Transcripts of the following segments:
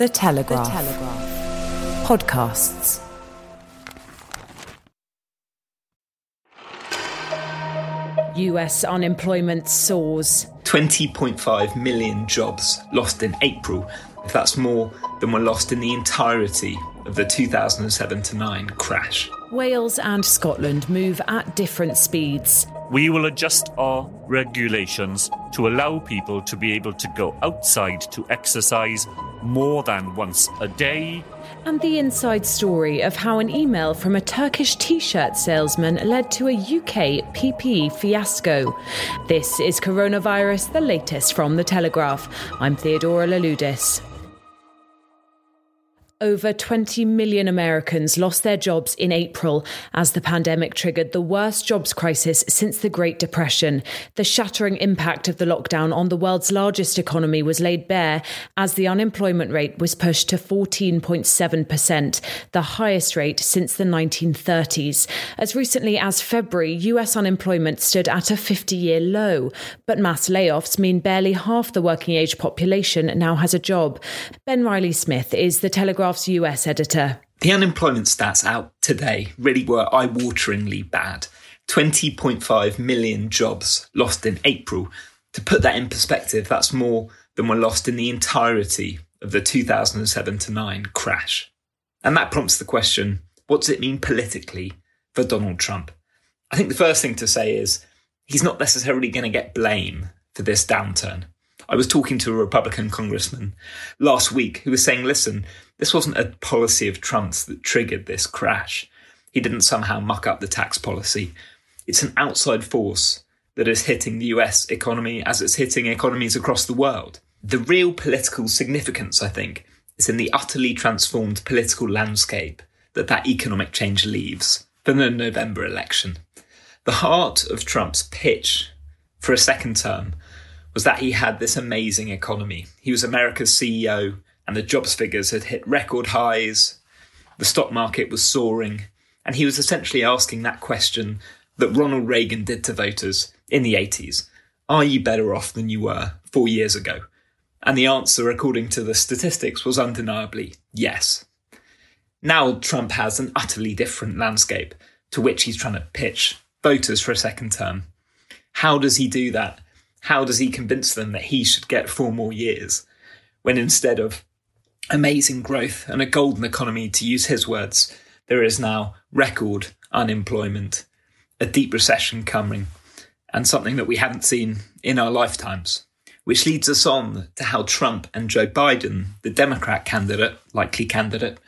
The Telegraph. The Telegraph. Podcasts. US unemployment soars. 20.5 million jobs lost in April. If that's more than were lost in the entirety of the 2007 9 crash. Wales and Scotland move at different speeds. We will adjust our regulations to allow people to be able to go outside to exercise more than once a day. And the inside story of how an email from a Turkish t shirt salesman led to a UK PPE fiasco. This is Coronavirus, the latest from The Telegraph. I'm Theodora Louloudis. Over 20 million Americans lost their jobs in April as the pandemic triggered the worst jobs crisis since the Great Depression. The shattering impact of the lockdown on the world's largest economy was laid bare as the unemployment rate was pushed to 14.7%, the highest rate since the 1930s. As recently as February, US unemployment stood at a 50 year low, but mass layoffs mean barely half the working age population now has a job. Ben Riley Smith is the Telegraph Telegraph's US editor. The unemployment stats out today really were eye wateringly bad. 20.5 million jobs lost in April. To put that in perspective, that's more than were lost in the entirety of the 2007 to 9 crash. And that prompts the question what does it mean politically for Donald Trump? I think the first thing to say is he's not necessarily going to get blame for this downturn. I was talking to a Republican congressman last week who was saying, listen, this wasn't a policy of Trump's that triggered this crash. He didn't somehow muck up the tax policy. It's an outside force that is hitting the US economy as it's hitting economies across the world. The real political significance, I think, is in the utterly transformed political landscape that that economic change leaves for the November election. The heart of Trump's pitch for a second term was that he had this amazing economy. He was America's CEO, and the jobs figures had hit record highs. The stock market was soaring, and he was essentially asking that question that Ronald Reagan did to voters in the 80s Are you better off than you were four years ago? And the answer, according to the statistics, was undeniably yes. Now Trump has an utterly different landscape to which he's trying to pitch voters for a second term. How does he do that? how does he convince them that he should get four more years when instead of amazing growth and a golden economy, to use his words, there is now record unemployment, a deep recession coming, and something that we haven't seen in our lifetimes. Which leads us on to how Trump and Joe Biden, the Democrat candidate, likely candidate,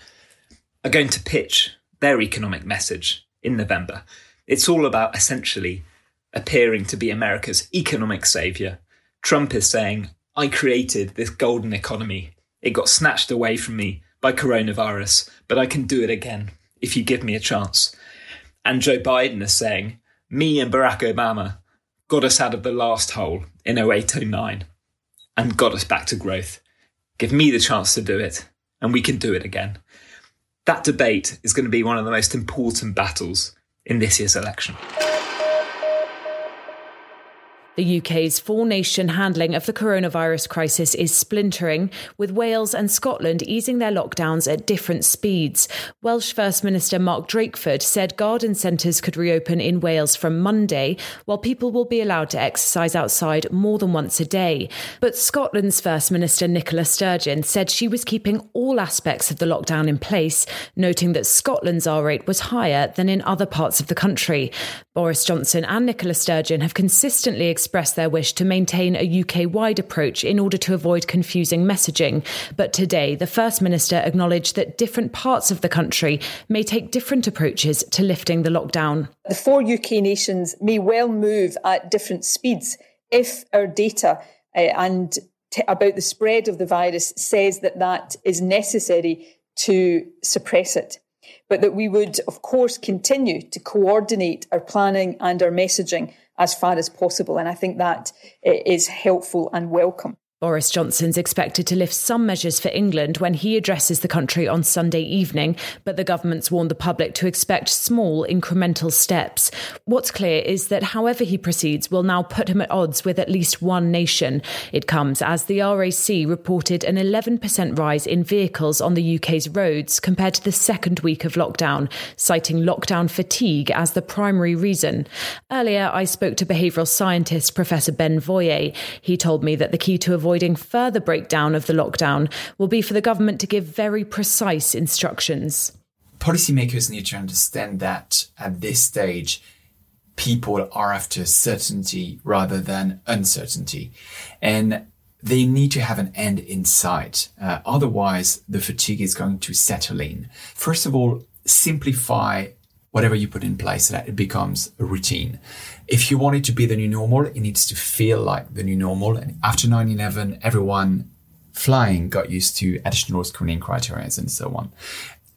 are going to pitch their economic message in November. It's all about essentially appearing to be America's economic savior, Trump is saying, I created this golden economy. It got snatched away from me by coronavirus, but I can do it again if you give me a chance. And Joe Biden is saying, me and Barack Obama got us out of the last hole in 0809 and got us back to growth. Give me the chance to do it, and we can do it again. That debate is going to be one of the most important battles in this year's election. The UK's four nation handling of the coronavirus crisis is splintering, with Wales and Scotland easing their lockdowns at different speeds. Welsh First Minister Mark Drakeford said garden centres could reopen in Wales from Monday, while people will be allowed to exercise outside more than once a day. But Scotland's First Minister Nicola Sturgeon said she was keeping all aspects of the lockdown in place, noting that Scotland's R rate was higher than in other parts of the country. Boris Johnson and Nicola Sturgeon have consistently expressed their wish to maintain a UK wide approach in order to avoid confusing messaging. But today, the First Minister acknowledged that different parts of the country may take different approaches to lifting the lockdown. The four UK nations may well move at different speeds if our data uh, and t- about the spread of the virus says that that is necessary to suppress it. But that we would, of course, continue to coordinate our planning and our messaging as far as possible. And I think that uh, helpful and welcome. Boris Johnson's expected to lift some measures for England when he addresses the country on Sunday evening, but the government's warned the public to expect small, incremental steps. What's clear is that however he proceeds will now put him at odds with at least one nation. It comes as the RAC reported an 11% rise in vehicles on the UK's roads compared to the second week of lockdown, citing lockdown fatigue as the primary reason. Earlier, I spoke to behavioural scientist Professor Ben Voyer. He told me that the key to avoid avoiding further breakdown of the lockdown will be for the government to give very precise instructions. Policymakers need to understand that at this stage, people are after certainty rather than uncertainty. And they need to have an end in sight. Uh, otherwise, the fatigue is going to settle in. First of all, simplify whatever you put in place that it becomes a routine. If you want it to be the new normal, it needs to feel like the new normal. And after 9-11, everyone flying got used to additional screening criteria and so on.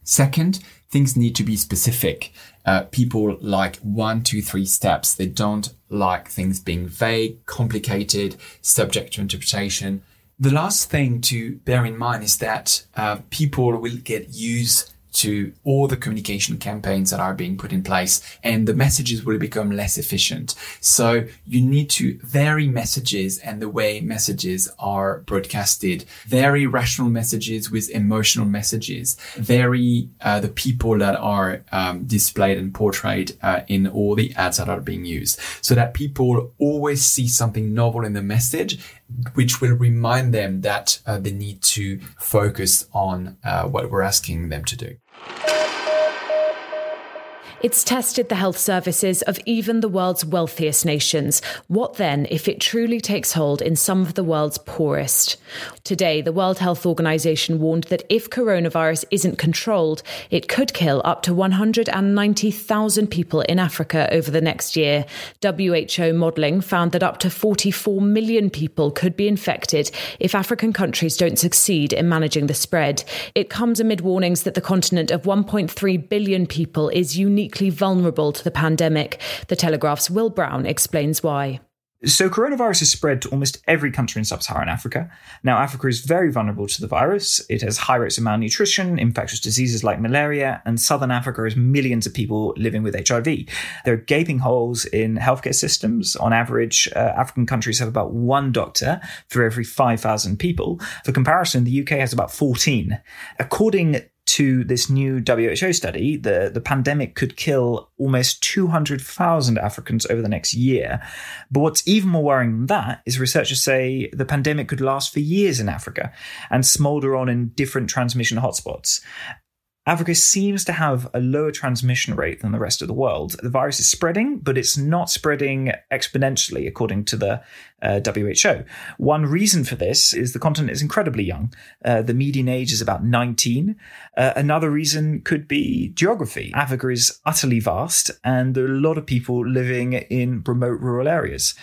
Second, things need to be specific. Uh, people like one, two, three steps. They don't like things being vague, complicated, subject to interpretation. The last thing to bear in mind is that uh, people will get used to all the communication campaigns that are being put in place and the messages will become less efficient. So you need to vary messages and the way messages are broadcasted, vary rational messages with emotional messages, vary uh, the people that are um, displayed and portrayed uh, in all the ads that are being used. So that people always see something novel in the message which will remind them that uh, they need to focus on uh, what we're asking them to do. It's tested the health services of even the world's wealthiest nations. What then if it truly takes hold in some of the world's poorest? Today, the World Health Organization warned that if coronavirus isn't controlled, it could kill up to 190,000 people in Africa over the next year. WHO modelling found that up to 44 million people could be infected if African countries don't succeed in managing the spread. It comes amid warnings that the continent of 1.3 billion people is unique uniquely vulnerable to the pandemic. The Telegraph's Will Brown explains why. So, coronavirus has spread to almost every country in sub Saharan Africa. Now, Africa is very vulnerable to the virus. It has high rates of malnutrition, infectious diseases like malaria, and southern Africa has millions of people living with HIV. There are gaping holes in healthcare systems. On average, uh, African countries have about one doctor for every 5,000 people. For comparison, the UK has about 14. According to this new WHO study, the, the pandemic could kill almost 200,000 Africans over the next year. But what's even more worrying than that is researchers say the pandemic could last for years in Africa and smolder on in different transmission hotspots. Africa seems to have a lower transmission rate than the rest of the world. The virus is spreading, but it's not spreading exponentially, according to the uh, WHO. One reason for this is the continent is incredibly young. Uh, the median age is about 19. Uh, another reason could be geography. Africa is utterly vast, and there are a lot of people living in remote rural areas.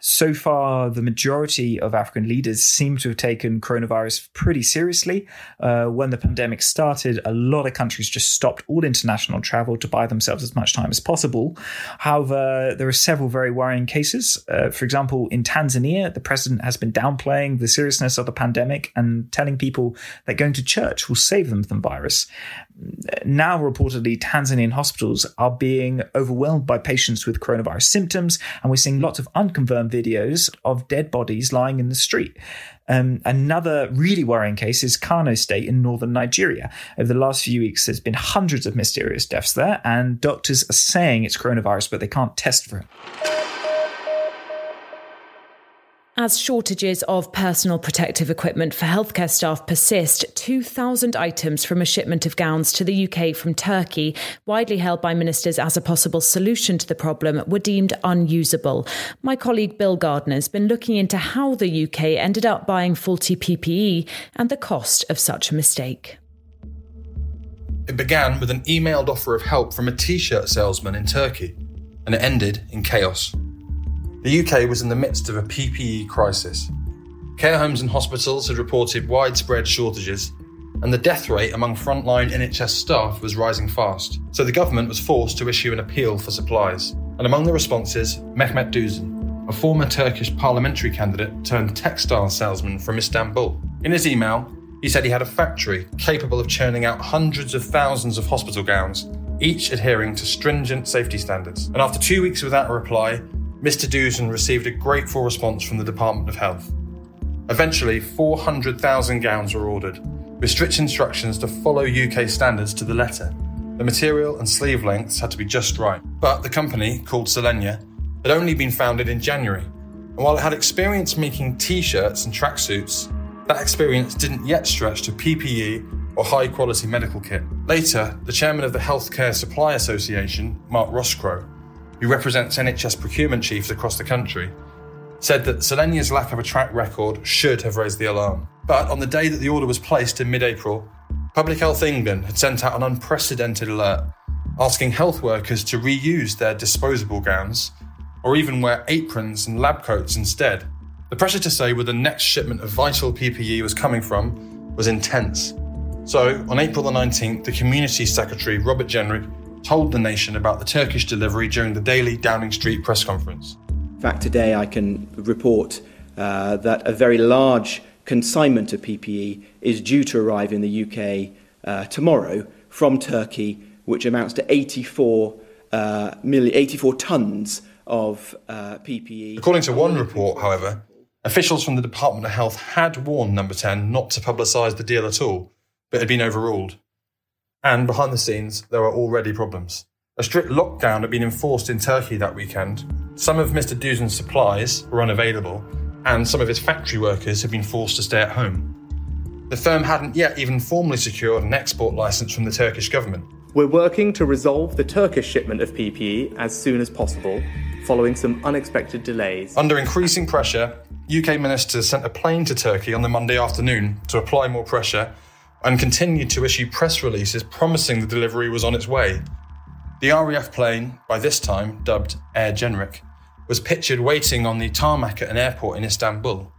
So far, the majority of African leaders seem to have taken coronavirus pretty seriously. Uh, when the pandemic started, a lot of countries just stopped all international travel to buy themselves as much time as possible. However, there are several very worrying cases. Uh, for example, in Tanzania, the president has been downplaying the seriousness of the pandemic and telling people that going to church will save them from the virus. Now, reportedly, Tanzanian hospitals are being overwhelmed by patients with coronavirus symptoms, and we're seeing lots of unconfirmed videos of dead bodies lying in the street. Um, another really worrying case is Kano State in northern Nigeria. Over the last few weeks, there's been hundreds of mysterious deaths there, and doctors are saying it's coronavirus, but they can't test for it. As shortages of personal protective equipment for healthcare staff persist, 2,000 items from a shipment of gowns to the UK from Turkey, widely held by ministers as a possible solution to the problem, were deemed unusable. My colleague Bill Gardner has been looking into how the UK ended up buying faulty PPE and the cost of such a mistake. It began with an emailed offer of help from a t shirt salesman in Turkey, and it ended in chaos. The UK was in the midst of a PPE crisis. Care homes and hospitals had reported widespread shortages, and the death rate among frontline NHS staff was rising fast. So the government was forced to issue an appeal for supplies. And among the responses, Mehmet Duzen, a former Turkish parliamentary candidate turned textile salesman from Istanbul. In his email, he said he had a factory capable of churning out hundreds of thousands of hospital gowns, each adhering to stringent safety standards. And after two weeks without a reply, Mr. Duzen received a grateful response from the Department of Health. Eventually, 400,000 gowns were ordered, with strict instructions to follow UK standards to the letter. The material and sleeve lengths had to be just right. But the company, called Selenia, had only been founded in January. And while it had experience making t shirts and tracksuits, that experience didn't yet stretch to PPE or high quality medical kit. Later, the chairman of the Healthcare Supply Association, Mark Roscrow, who represents NHS procurement chiefs across the country, said that Selenia's lack of a track record should have raised the alarm. But on the day that the order was placed in mid April, Public Health England had sent out an unprecedented alert asking health workers to reuse their disposable gowns or even wear aprons and lab coats instead. The pressure to say where the next shipment of vital PPE was coming from was intense. So, on April the 19th, the Community Secretary, Robert Jenrick, told the nation about the Turkish delivery during the daily Downing Street press conference. In fact, today I can report uh, that a very large consignment of PPE is due to arrive in the UK uh, tomorrow from Turkey, which amounts to 84, uh, million, 84 tonnes of uh, PPE. According to one report, however, officials from the Department of Health had warned Number 10 not to publicise the deal at all, but had been overruled. And behind the scenes, there were already problems. A strict lockdown had been enforced in Turkey that weekend. Some of Mr. Duzen's supplies were unavailable, and some of his factory workers had been forced to stay at home. The firm hadn't yet even formally secured an export license from the Turkish government. We're working to resolve the Turkish shipment of PPE as soon as possible, following some unexpected delays. Under increasing pressure, UK ministers sent a plane to Turkey on the Monday afternoon to apply more pressure and continued to issue press releases promising the delivery was on its way. The RAF plane, by this time dubbed Air Jenrick, was pictured waiting on the tarmac at an airport in Istanbul.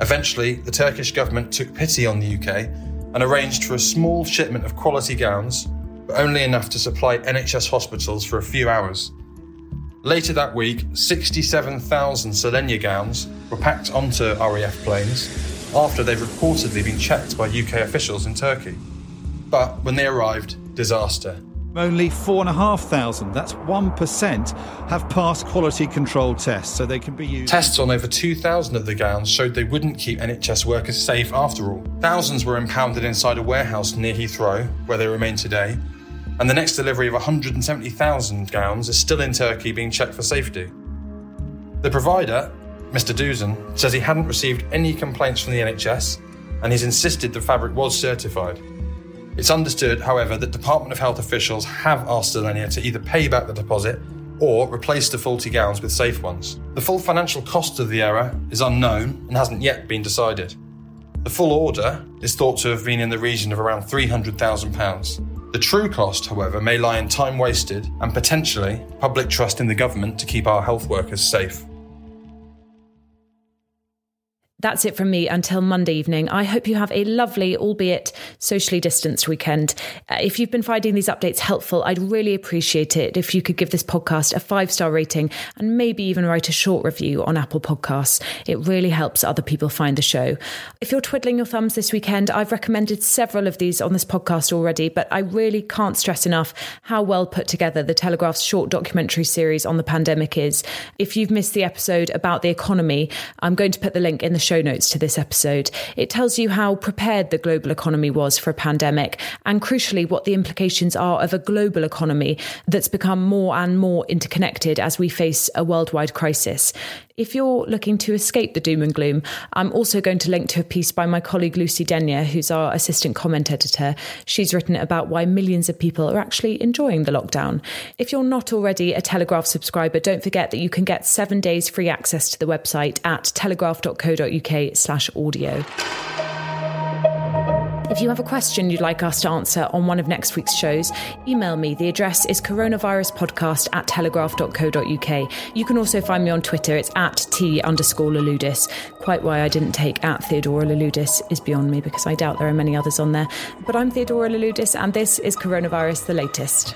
Eventually, the Turkish government took pity on the UK and arranged for a small shipment of quality gowns, but only enough to supply NHS hospitals for a few hours. Later that week, 67,000 Selenia gowns were packed onto RAF planes after they'd reportedly been checked by UK officials in Turkey. But when they arrived, disaster. Only 4,500, that's 1%, have passed quality control tests, so they can be used. Tests on over 2,000 of the gowns showed they wouldn't keep NHS workers safe after all. Thousands were impounded inside a warehouse near Heathrow, where they remain today, and the next delivery of 170,000 gowns is still in Turkey being checked for safety. The provider, Mr. Duzen, says he hadn't received any complaints from the NHS, and he's insisted the fabric was certified. It's understood, however, that Department of Health officials have asked Selenia to either pay back the deposit or replace the faulty gowns with safe ones. The full financial cost of the error is unknown and hasn't yet been decided. The full order is thought to have been in the region of around £300,000. The true cost, however, may lie in time wasted and potentially public trust in the government to keep our health workers safe. That's it from me until Monday evening. I hope you have a lovely, albeit socially distanced weekend. Uh, if you've been finding these updates helpful, I'd really appreciate it if you could give this podcast a five star rating and maybe even write a short review on Apple Podcasts. It really helps other people find the show. If you're twiddling your thumbs this weekend, I've recommended several of these on this podcast already, but I really can't stress enough how well put together the Telegraph's short documentary series on the pandemic is. If you've missed the episode about the economy, I'm going to put the link in the show notes to this episode. It tells you how prepared the global economy was for a pandemic and, crucially, what the implications are of a global economy that's become more and more interconnected as we face a worldwide crisis. If you're looking to escape the doom and gloom, I'm also going to link to a piece by my colleague Lucy Denyer, who's our assistant comment editor. She's written about why millions of people are actually enjoying the lockdown. If you're not already a Telegraph subscriber, don't forget that you can get seven days free access to the website at telegraph.co.uk slash audio. If you have a question you'd like us to answer on one of next week's shows, email me. The address is coronaviruspodcast at telegraph.co.uk. You can also find me on Twitter. It's at T underscore Louloudis. Quite why I didn't take at Theodora Louloudis is beyond me because I doubt there are many others on there. But I'm Theodora Louloudis and this is Coronavirus the Latest.